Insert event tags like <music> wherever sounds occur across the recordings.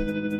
Thank you.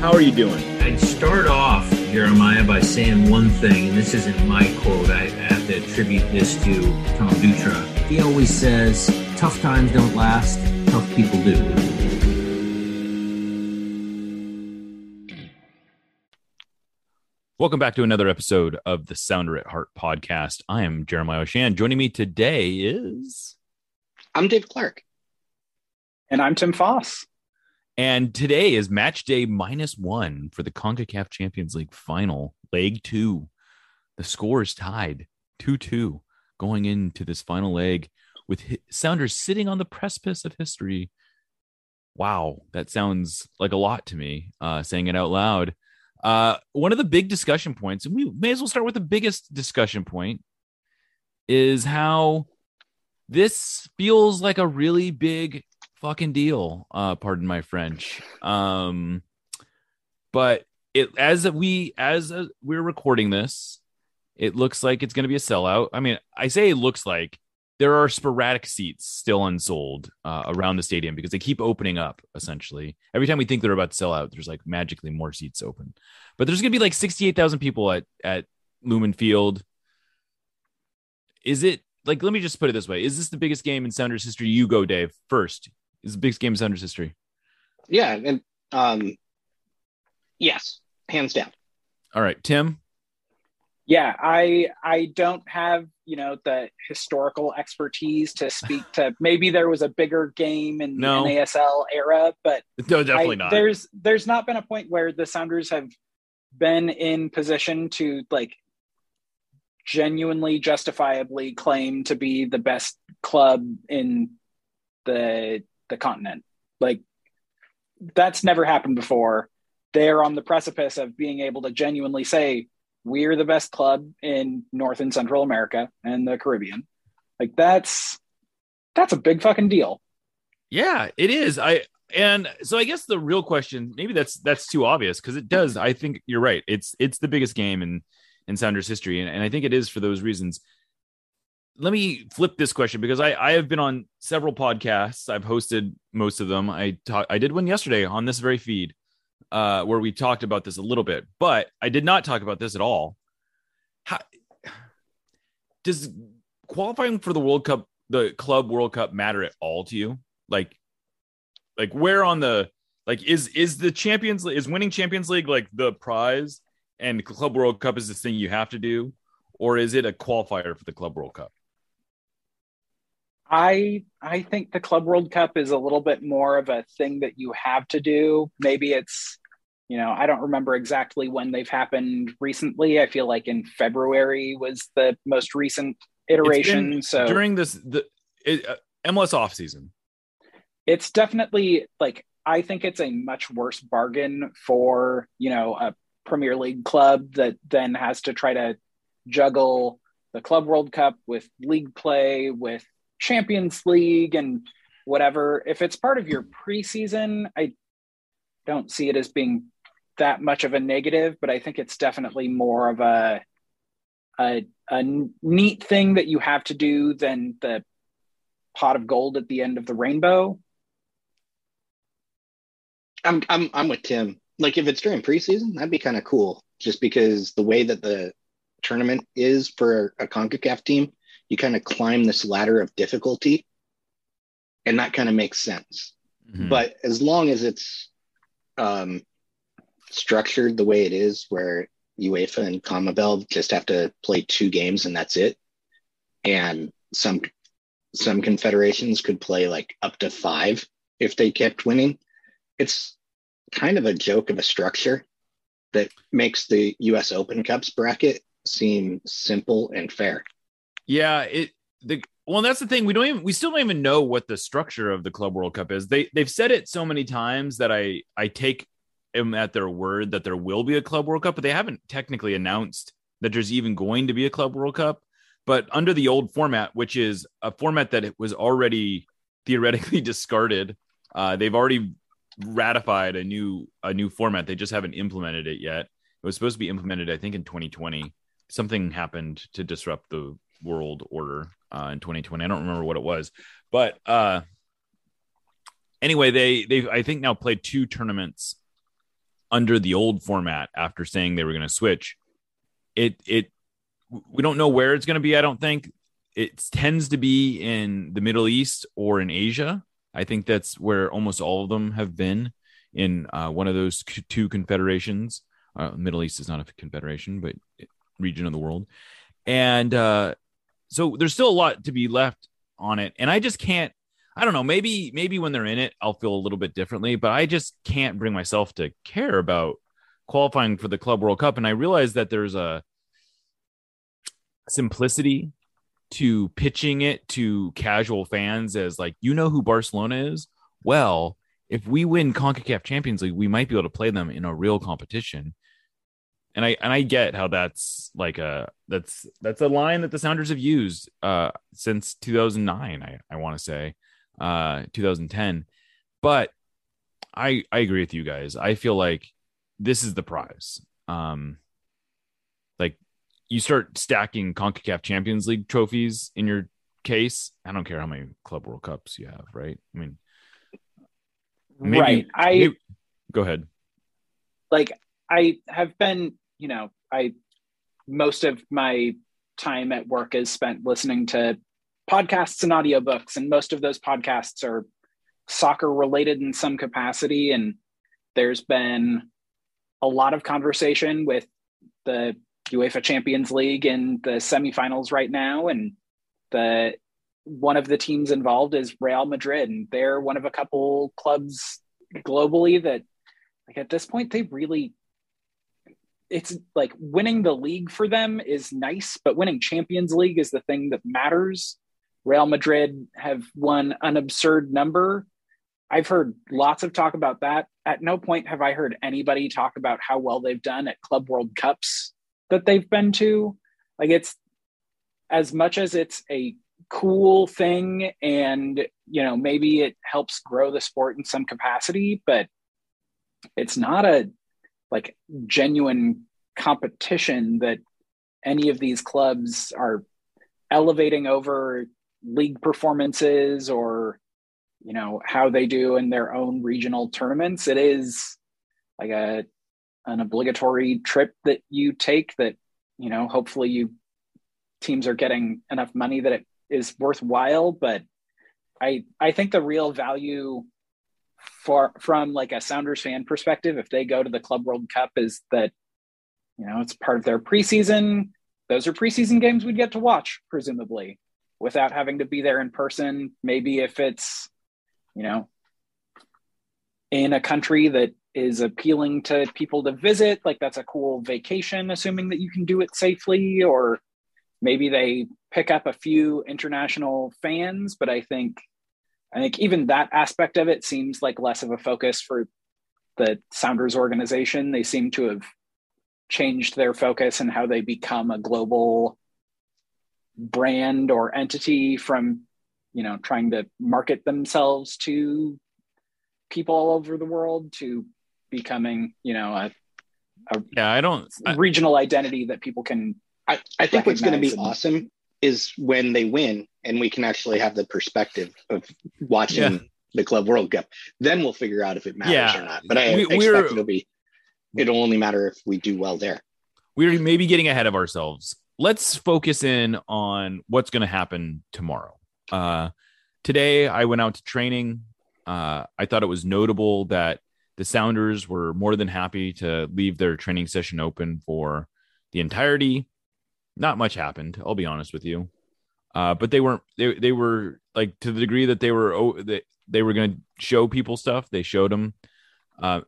how are you doing? I'd start off, Jeremiah, by saying one thing, and this isn't my quote. I have to attribute this to Tom Dutra. He always says, tough times don't last, tough people do. Welcome back to another episode of the Sounder at Heart podcast. I am Jeremiah Oshan. Joining me today is. I'm Dave Clark. And I'm Tim Foss. And today is match day minus one for the CONCACAF Champions League final, leg two. The score is tied 2 2 going into this final leg with Sounders sitting on the precipice of history. Wow, that sounds like a lot to me, uh, saying it out loud. Uh, one of the big discussion points, and we may as well start with the biggest discussion point, is how this feels like a really big fucking deal. Uh, pardon my French. Um, but it as we as a, we're recording this, it looks like it's going to be a sellout. I mean, I say it looks like there are sporadic seats still unsold uh, around the stadium because they keep opening up. Essentially, every time we think they're about to sell out, there's like magically more seats open. But there's going to be like sixty eight thousand people at at Lumen Field. Is it like? Let me just put it this way: Is this the biggest game in Sounders history? You go, Dave. First, is the biggest game in Sounders history. Yeah, and um, yes, hands down. All right, Tim. Yeah, I I don't have you know the historical expertise to speak to. <laughs> Maybe there was a bigger game in No. the NASL era, but No, definitely I- not. There's there's not been a point where the Sounders have been in position to like genuinely justifiably claim to be the best club in the the continent. Like that's never happened before. They're on the precipice of being able to genuinely say we're the best club in North and Central America and the Caribbean. Like that's that's a big fucking deal. Yeah, it is. I and so I guess the real question, maybe that's that's too obvious because it does. I think you're right. It's it's the biggest game in in Sounders history, and, and I think it is for those reasons. Let me flip this question because I I have been on several podcasts. I've hosted most of them. I talk, I did one yesterday on this very feed, uh, where we talked about this a little bit, but I did not talk about this at all. How, does qualifying for the World Cup, the Club World Cup, matter at all to you? Like, like where on the like is is the Champions League, is winning Champions League like the prize, and Club World Cup is this thing you have to do, or is it a qualifier for the Club World Cup? I I think the Club World Cup is a little bit more of a thing that you have to do. Maybe it's you know, I don't remember exactly when they've happened recently. I feel like in February was the most recent iteration. been so during this the it, uh, MLS off season. it's definitely like I think it's a much worse bargain for you know a Premier League club that then has to try to juggle the Club World Cup with league play with Champions League and whatever. If it's part of your preseason, I don't see it as being that much of a negative, but I think it's definitely more of a a, a neat thing that you have to do than the pot of gold at the end of the rainbow. I'm I'm I'm with Tim. Like if it's during preseason, that'd be kind of cool. Just because the way that the tournament is for a CONCACAF team, you kind of climb this ladder of difficulty, and that kind of makes sense. Mhm. But as long as it's um, structured the way it is, where UEFA and CONMEBOL just have to play two games and that's it, and some some confederations could play like up to five if they kept winning. It's kind of a joke of a structure that makes the U.S. Open Cups bracket seem simple and fair. Yeah, it the well that's the thing we don't even we still don't even know what the structure of the Club World Cup is. They they've said it so many times that I I take them at their word that there will be a Club World Cup, but they haven't technically announced that there's even going to be a Club World Cup. But under the old format, which is a format that was already theoretically <laughs> discarded, uh, they've already ratified a new a new format. They just haven't implemented it yet. It was supposed to be implemented, I think, in 2020. Something happened to disrupt the world order uh, in 2020. I don't remember what it was, but uh, anyway, they they I think now played two tournaments under the old format after saying they were going to switch. It it we don't know where it's going to be. I don't think it tends to be in the Middle East or in Asia. I think that's where almost all of them have been in uh, one of those two confederations. Uh, Middle East is not a confederation, but region of the world, and uh, so there's still a lot to be left on it. And I just can't I don't know. Maybe maybe when they're in it, I'll feel a little bit differently. But I just can't bring myself to care about qualifying for the Club World Cup. And I realize that there's a simplicity to pitching it to casual fans as like, you know who Barcelona is? Well, if we win CONCACAF Champions League, we might be able to play them in a real competition. And I and I get how that's like a that's that's a line that the Sounders have used uh since 2009 I I want to say uh 2010 but i i agree with you guys. I feel like this is the prize. Um like you start stacking concacaf champions league trophies in your case. I don't care how many club world cups you have right? I mean maybe, right. I maybe, go ahead. Like i have been you know i most of my time at work is spent listening to podcasts and audiobooks and most of those podcasts are soccer related in some capacity. And there's been a lot of conversation with the UEFA Champions League in the semifinals right now. And the one of the teams involved is Real Madrid and they're one of a couple clubs globally that like at this point they really it's like winning the league for them is nice but winning Champions League is the thing that matters Real Madrid have won an absurd number. I've heard lots of talk about that. At no point have I heard anybody talk about how well they've done at Club World Cups that they've been to. Like it's as much as it's a cool thing and you know maybe it helps grow the sport in some capacity but it's not a like genuine competition that any of these clubs are elevating over league performances or you know how they do in their own regional tournaments. It is like a an obligatory trip that you take that you know hopefully you teams are getting enough money that it is worthwhile but i i think the real value for from like a sounders fan perspective if they go to the club world cup is that you know it's part of their preseason those are preseason games we'd get to watch presumably without having to be there in person. Maybe if it's, you know, in a country that is appealing to people to visit, like that's a cool vacation, assuming that you can do it safely, or maybe they pick up a few international fans. But I think, I think even that aspect of it seems like less of a focus for the Sounders organization. They seem to have changed their focus and how they become a global brand or entity from you know trying to market themselves to people all over the world to becoming you know a, a yeah i don't regional identity that people can i, I think what's going to be awesome is when they win and we can actually have the perspective of watching yeah. the club world cup then we'll figure out if it matters yeah. or not but i we, expect it'll be it'll only matter if we do well there we're maybe getting ahead of ourselves let's focus in on what's going to happen tomorrow. Uh, today, I went out to training. Uh, I thought it was notable that the Sounders were more than happy to leave their training session open for the entirety. Not much happened, I'll be honest with you. Uh, but they weren't. They they were like to the degree that they were. Oh, they they were going to show people stuff. They showed them. Uh,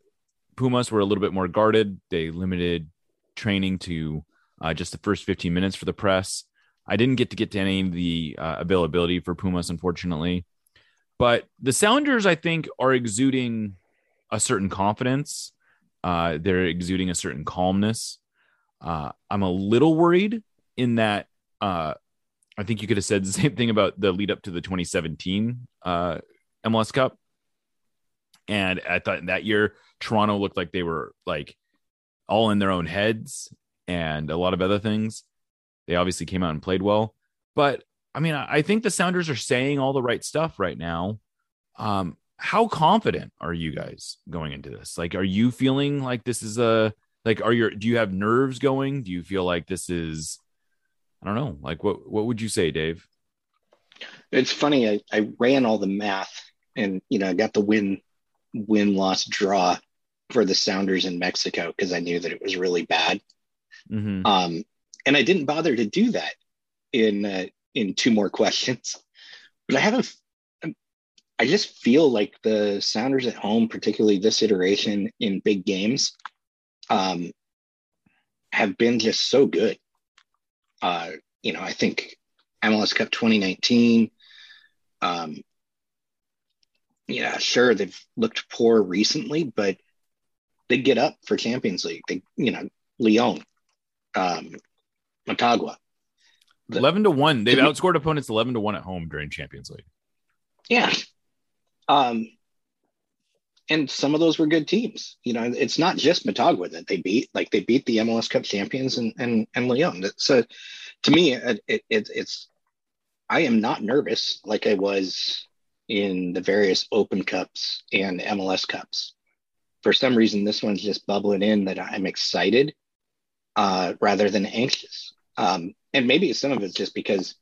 Pumas were a little bit more guarded. They limited training to uh, just the first 15 minutes for the press. I didn't get to get to any of the uh, availability for Pumas, unfortunately. But the Sounders, I think, are exuding a certain confidence. Uh, they're exuding a certain calmness. Uh, I'm a little worried in that uh, I think you could have said the <laughs> same thing about the lead up to the 2017 uh, MLS Cup. And I thought that year Toronto looked like they were like all in their own heads and a lot of other things. They obviously came out and played well, but I mean, I think the Sounders are saying all the right stuff right now. Um, how confident are you guys going into this? Like, are you feeling like this is a like? Are your do you have nerves going? Do you feel like this is? I don't know. Like, what what would you say, Dave? It's funny. I, I ran all the math, and you know, I got the win win loss draw for the Sounders in Mexico because I knew that it was really bad. Mm-hmm. Um, and I didn't bother to do that in uh, in two more <laughs> questions. But I haven't. I just feel like the Sounders at home, particularly this iteration in big games, um, have been just so good. Uh, you know, I think MLS Cup 2019. Um, yeah, sure, they've looked poor recently, but they get up for Champions League. They, you know, Leon, um, Motagua. The- 11 to 1. They've outscored opponents 11 to 1 at home during Champions League. Yeah. Um, and some of those were good teams. You know, it's not just Motagua that they beat. Like they beat the MLS Cup champions and and and Leon. So, to me, it, it, it's I am not nervous like I was in the various Open Cups and MLS Cups. For some reason, this one's just bubbling in that I'm excited uh, rather than anxious. Um, and maybe some of it's just because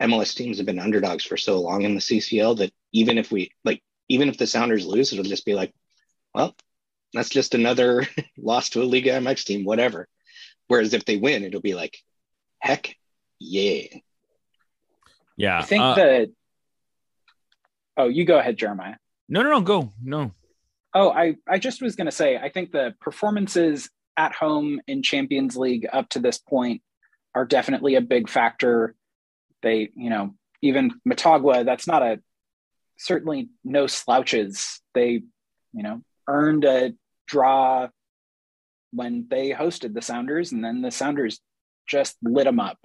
MLS teams have been underdogs for so long in the CCL that even if we like, even if the Sounders lose, it'll just be like, well, that's just another <laughs> loss to a Liga MX team, whatever. Whereas if they win, it'll be like, heck yeah. Yeah. I think uh, that. Oh, you go ahead, Jeremiah. No, no, no. Go. No. Oh, I, I just was going to say, I think the performances at home in Champions League up to this point are definitely a big factor. They, you know, even Motagua, that's not a certainly no slouches. They, you know, earned a draw when they hosted the Sounders, and then the Sounders just lit them up.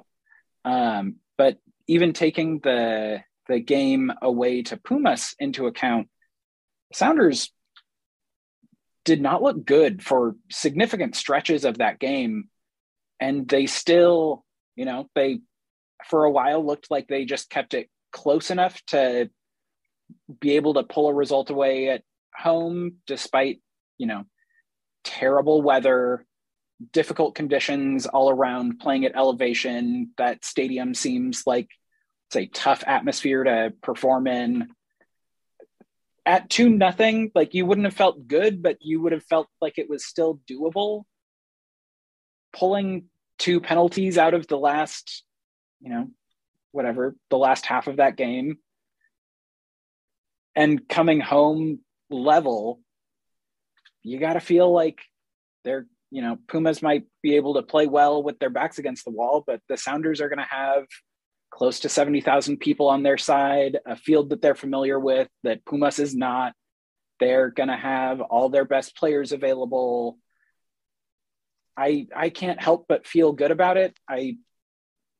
Um, but even taking the the game away to Pumas into account, Sounders did not look good for significant stretches of that game. And they still, you know, they for a while looked like they just kept it close enough to be able to pull a result away at home despite, you know, terrible weather, difficult conditions all around, playing at elevation. That stadium seems like it's a tough atmosphere to perform in at two nothing like you wouldn't have felt good but you would have felt like it was still doable pulling two penalties out of the last you know whatever the last half of that game and coming home level you got to feel like they're you know pumas might be able to play well with their backs against the wall but the sounders are going to have close to 70,000 people on their side, a field that they're familiar with that Pumas is not. They're going to have all their best players available. I I can't help but feel good about it. I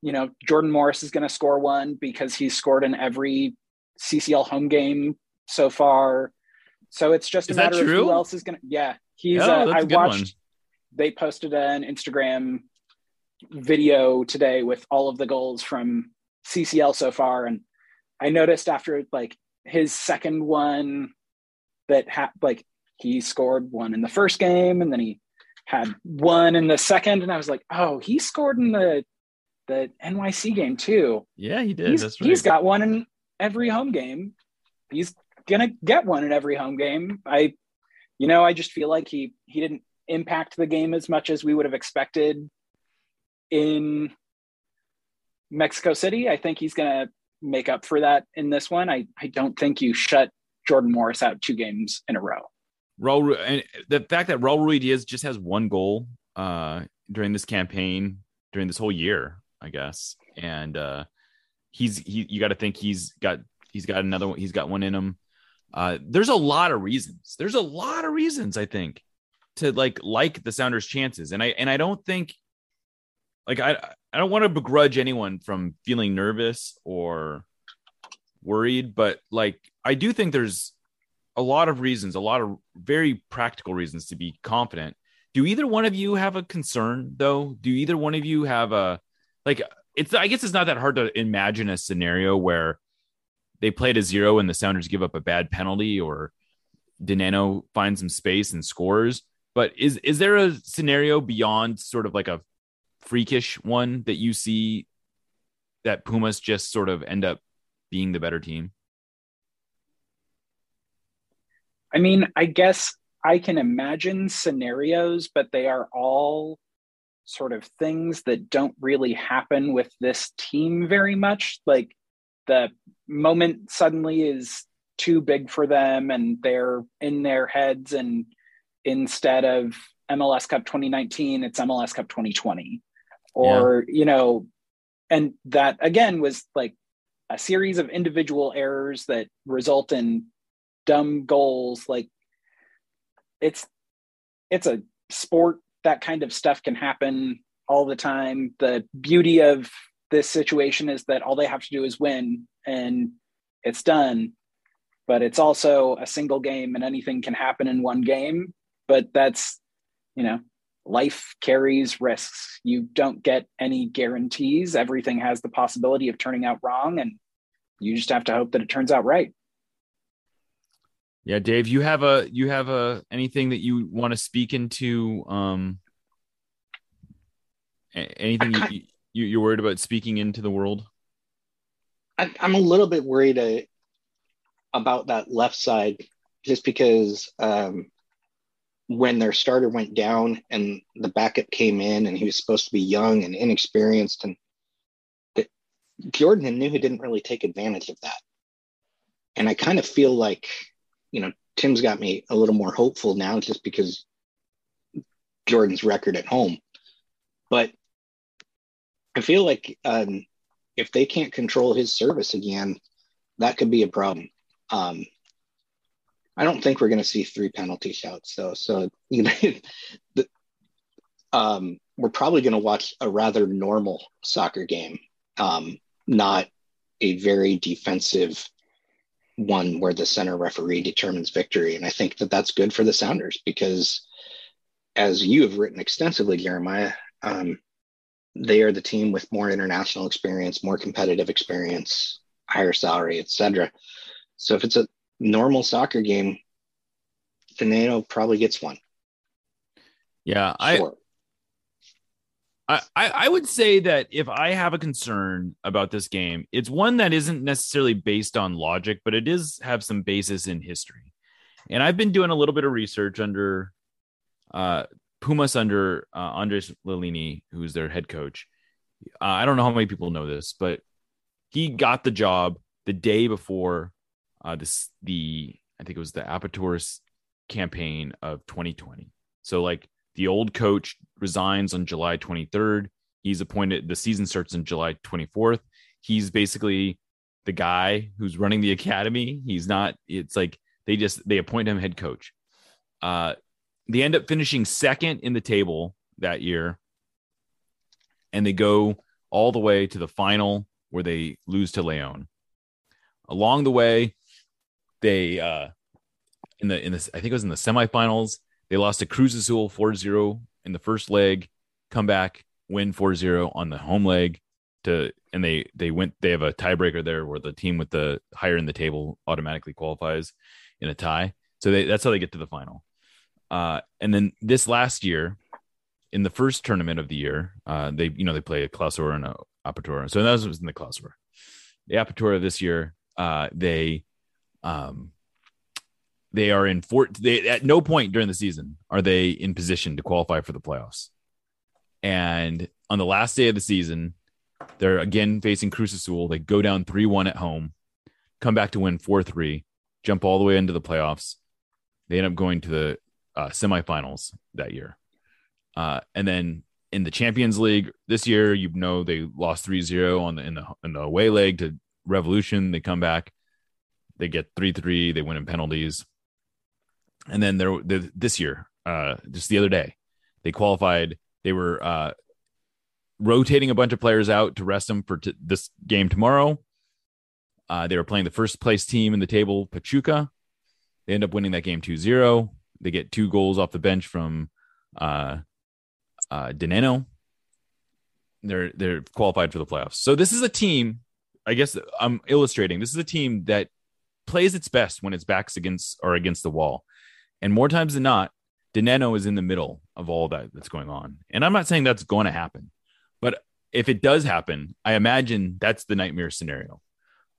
you know, Jordan Morris is going to score one because he's scored in every CCL home game so far. So it's just Is a matter of who else is going to Yeah, he's Oh, uh, I watched one. they posted an Instagram video today with all of the goals from CCL so far, and I noticed after like his second one that ha- like he scored one in the first game, and then he had one in the second, and I was like, oh, he scored in the the NYC game too. Yeah, he did. He's That's right. he's got one in every home game. He's gonna get one in every home game. I, you know, I just feel like he he didn't impact the game as much as we would have expected in Mexico City. I think he's gonna make up for that in this one. I I don't think you shut Jordan Morris out two games in a row. Raul, and the fact that Raul Ruidiaz just has one goal uh, during this campaign, during this whole year, I guess, and uh, he's he. You got to think he's got he's got another one. He's got one in him. Uh, there's a lot of reasons. There's a lot of reasons. I think to like like the Sounders' chances, and I and I don't think like I I don't want to begrudge anyone from feeling nervous or worried, but like I do think there's a lot of reasons, a lot of very practical reasons to be confident. Do either one of you have a concern though? Do either one of you have a like it's I guess it's not that hard to imagine a scenario where they play to zero and the Sounders give up a bad penalty or Dinenno finds some space and scores. But is is there a scenario beyond sort of like a freakish one that you see that Pumas just sort of end up being the better team? I mean, I guess I can imagine scenarios, but they are all sort of things that don't really happen with this team very much. Like the moment suddenly is too big for them and they're in their heads and instead of MLS Cup 2019 it's MLS Cup 2020 or yeah. you know and that again was like a series of individual errors that result in dumb goals. Like it's it's a sport that kind of stuff can happen all the time. The beauty of this situation is that all they have to do is win and it's done but it's also a single game and anything can happen in one game but that's you know life carries risks. You don't get any guarantees. Everything has the possibility of turning out wrong and you just have to hope that it turns out right. Yeah dave you have a you have a anything that you want to speak into um anything you, you you're worried about speaking into the world i'm a little bit worried uh, about that left side just because um when their starter went down and the backup came in and he was supposed to be young and inexperienced and Jordan and Nouhou didn't really take advantage of that. And I kind of feel like, you know, Tim's got me a little more hopeful now just because Jordan's record at home. But I feel like um, if they can't control his service again, that could be a problem. Um, I don't think we're going to see three penalty shouts though. So <laughs> you know, the, um, we're probably going to watch a rather normal soccer game, um, not a very defensive one where the center referee determines victory. And I think that that's good for the Sounders because, as you have written extensively, Jeremiah, um, they are the team with more international experience, more competitive experience, higher salary, etc. So if it's a normal soccer game, Dinenno probably gets one. Yeah, sure. I, I I would say that if I have a concern about this game, it's one that isn't necessarily based on logic, but it is have some basis in history. And I've been doing a little bit of research under uh, Pumas under uh, Andres Lillini, who's their head coach. Uh, I don't know how many people know this, but he got the job the day before uh, this the I think it was the Aperturas campaign of 2020. So like the old coach resigns on July 23rd. He's appointed. The season starts on July 24th. He's basically the guy who's running the <laughs> academy. He's not. It's like they just they appoint him head coach. Uh, they end up finishing second in the table that year, and they go all the way to the final where they lose to Leon. Along the way, they uh in the in this I think it was in the semifinals, they lost to Cruz Azul 4-0 in the first leg, come back, win 4-0 on the home leg to and they they went they have a tiebreaker there where the team with the higher in the table automatically qualifies in a tie. So they, that's how they get to the final. Uh, and then this last year, in the first tournament of the year, uh, they you know they play a Clausura and a Apertura. So that was in the Clausura. The Apertura this year, uh, they um, they are in four. They at no point during the season are they in position to qualify for the playoffs. And on the last day of the season, they're again facing Cruz Azul. They go down three one at home, come back to win four three, jump all the way into the playoffs. They end up going to the uh, semifinals that year, uh, and then in the Champions League this year, you know they lost 3-0 on the in the in the away leg to Revolution. They come back they get three three. They win in penalties, and then they're this year uh, just the other day. They qualified. They were uh, rotating a bunch of players out to rest them for t- this game tomorrow. Uh, they were playing the first place team in the table, Pachuca. They end up winning that game 2 0. They get two goals off the bench from uh, uh, Dinenno. They're they're qualified for the playoffs. So this is a team. I guess I'm illustrating. This is a team that plays its best when its backs against or against the wall, and more times than not, Dinenno is in the middle of all that that's going on. And I'm not saying that's going to happen, but if it does happen, I imagine that's the nightmare scenario.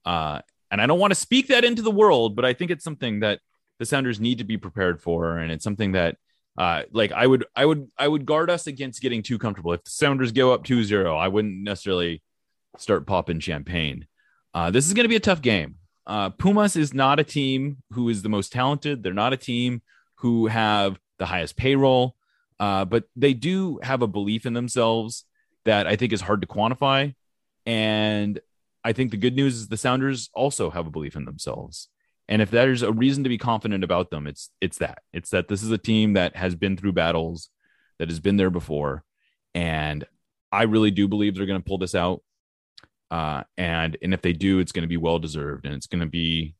Uh, and I don't want to speak that into the world, but I think it's something that the Sounders need to be prepared for, and it's something that uh, like I would I would I would guard us against getting too comfortable. If the Sounders go up 2-0, I wouldn't necessarily start popping champagne. Uh, this is going to be a tough game. Uh, Pumas is not a team who is the most talented. They're not a team who have the highest payroll, uh, but they do have a belief in themselves that I think is hard to quantify. And I think the good news is the Sounders also have a belief in themselves. And if there's a reason to be confident about them, it's it's that. It's that this is a team that has been through battles, that has been there before, and I really do believe they're going to pull this out. Uh, and and if they do, it's going to be well deserved, and it's going to be,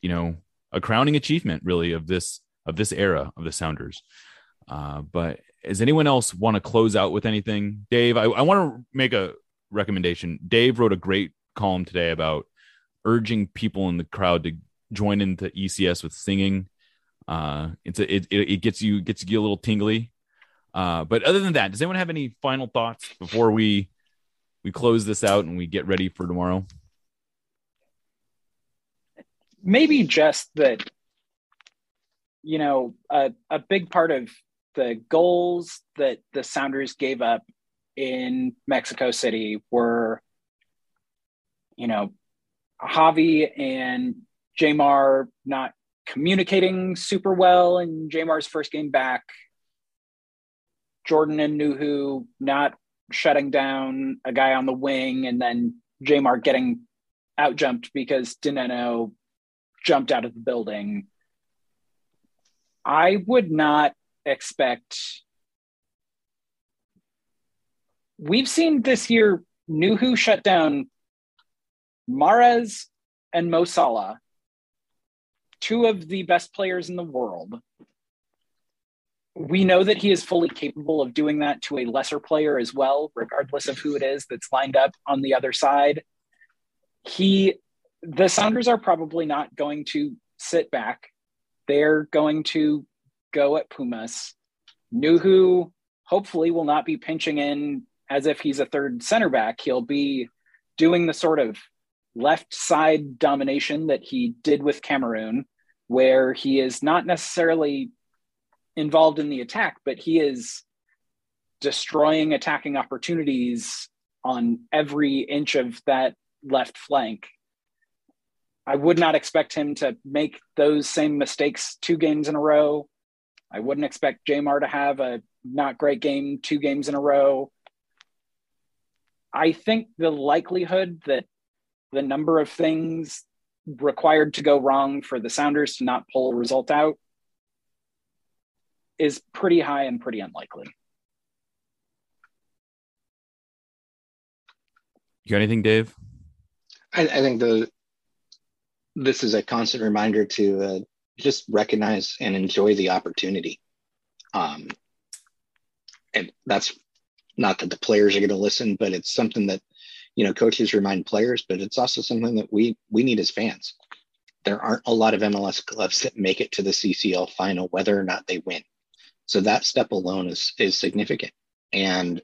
you know, a crowning achievement really of this of this era of the Sounders. Uh, but does anyone else want to close out with anything? Dave, I, I want to make a recommendation. Dave wrote a great column today about urging people in the crowd to join into ECS with singing. Uh, it's a, it, it gets you gets you a little tingly. Uh, but other than that, does anyone have any final thoughts before we we close this out and we get ready for tomorrow? Maybe just that, you know, a, a big part of the goals that the Sounders gave up in Mexico City were, you know, Javi and Jamar not communicating super well in Jamar's first game back. Jordan and Nouhou not shutting down a guy on the wing, and then Jamar getting out jumped because Dinenno jumped out of the building. I would not expect. We've seen this year Nouhou shut down Mahrez and Mo Salah two of the best players in the world. We know that he is fully capable of doing that to a lesser player as well, regardless of who it is that's lined up on the other side. He, the Sounders are probably not going to sit back. They're going to go at Pumas. Nouhou hopefully will not be pinching in as if he's a third center back. He'll be doing the sort of left side domination that he did with Cameroon, where he is not necessarily involved in the attack, but he is destroying attacking opportunities on every inch of that left flank. I would not expect him to make those same mistakes two games in a row. I wouldn't expect Jamar to have a not great game two games in a row. I think the likelihood that the number of things required to go wrong for the Sounders to not pull a result out is pretty high and pretty unlikely. You got anything, Dave? I, I think the this is a constant reminder to uh, just recognize and enjoy the opportunity. Um, and that's not that the players are going to listen, but it's something that you know coaches remind players but it's also something that we we need as fans. There aren't a lot of mls clubs that make it to the ccl final whether or not they win. So that step alone is is significant. And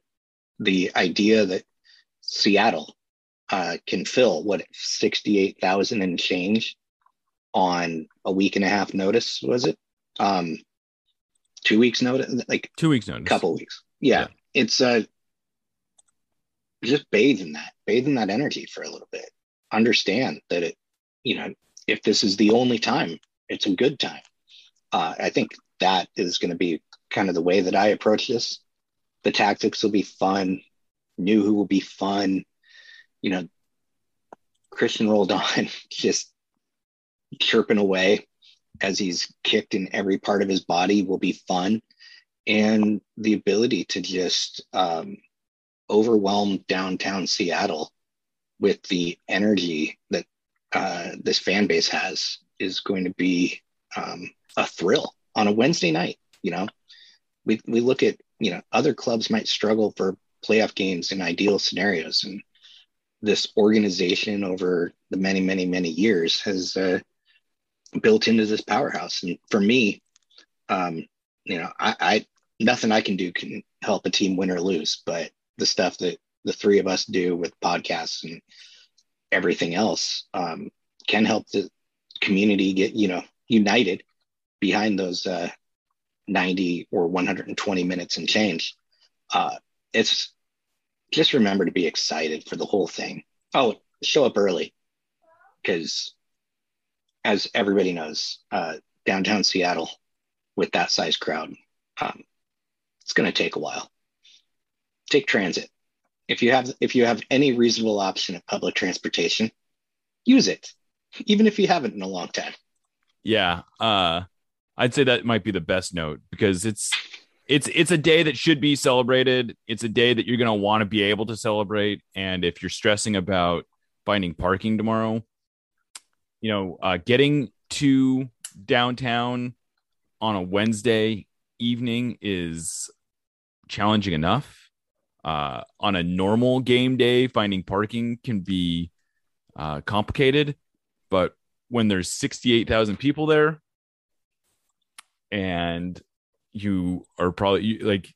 the idea that seattle uh, can fill what 68000 and change on a week and a half notice was it? Um two weeks notice like two weeks notice. Couple weeks. Yeah, yeah. it's uh just bathe in that, bathe in that energy for a little bit. Understand that it, you know, if this is the only time, it's a good time. Uh, I think that is going to be kind of the way that I approach this. The tactics will be fun. Nouhou will be fun. You know, Cristian Roldan <laughs> just chirping away as he's kicked in every part of his body will be fun. and the ability to just um, overwhelm downtown Seattle with the energy that uh, this fan base has is going to be um, a thrill on a Wednesday night. You know, we we look at you know other clubs might struggle for playoff games in ideal scenarios, and this organization over the many many many years has uh, built into this powerhouse. And for me, um, you know, I, I nothing I can do can help a team win or lose, but the stuff that the three of us do with podcasts and everything else um, can help the community get you know united behind those uh, 90 or 120 minutes and change. Uh, it's just remember to be excited for the whole thing. Oh show up early because as everybody knows uh, downtown seattle with that size crowd um, it's going to take a while take transit if you have if you have any reasonable option of public transportation use it even if you haven't in a long time Yeah. Uh I'd say that might be the best note because it's it's it's a day that should be celebrated. It's a day that you're going to want to be able to celebrate and if you're stressing about finding parking tomorrow, you know, uh getting to downtown on a Wednesday evening is challenging enough. Uh on a normal game day finding parking can be uh complicated, but when there's 68,000 people there and you are probably you, like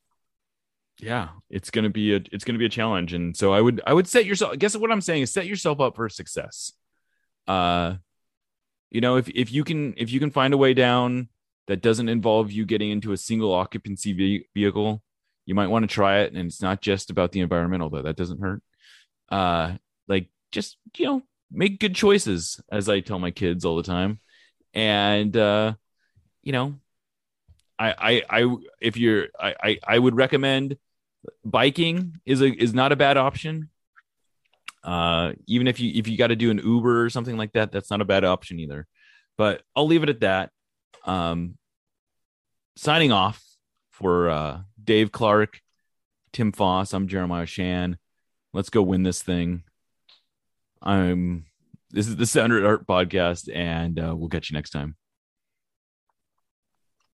yeah it's going to be a it's going to be a challenge. And so i would i would set yourself I guess what i'm saying is set yourself up for success. Uh you know if if you can if you can find a way down that doesn't involve you getting into a single occupancy ve- vehicle you might want to try it and it's not just about the environmental though that doesn't hurt. Uh like just you know make good choices as i tell my kids all the time. And uh you know i i i if you're i i, I would recommend biking is a is not a bad option. Uh even if you if you got to do an uber or something like that that's not a bad option either. But i'll leave it at that. Um signing off for uh dave clark tim foss i'm jeremiah shan let's go win this thing I'm this is the Sounder Art podcast, and uh, we'll catch you next time.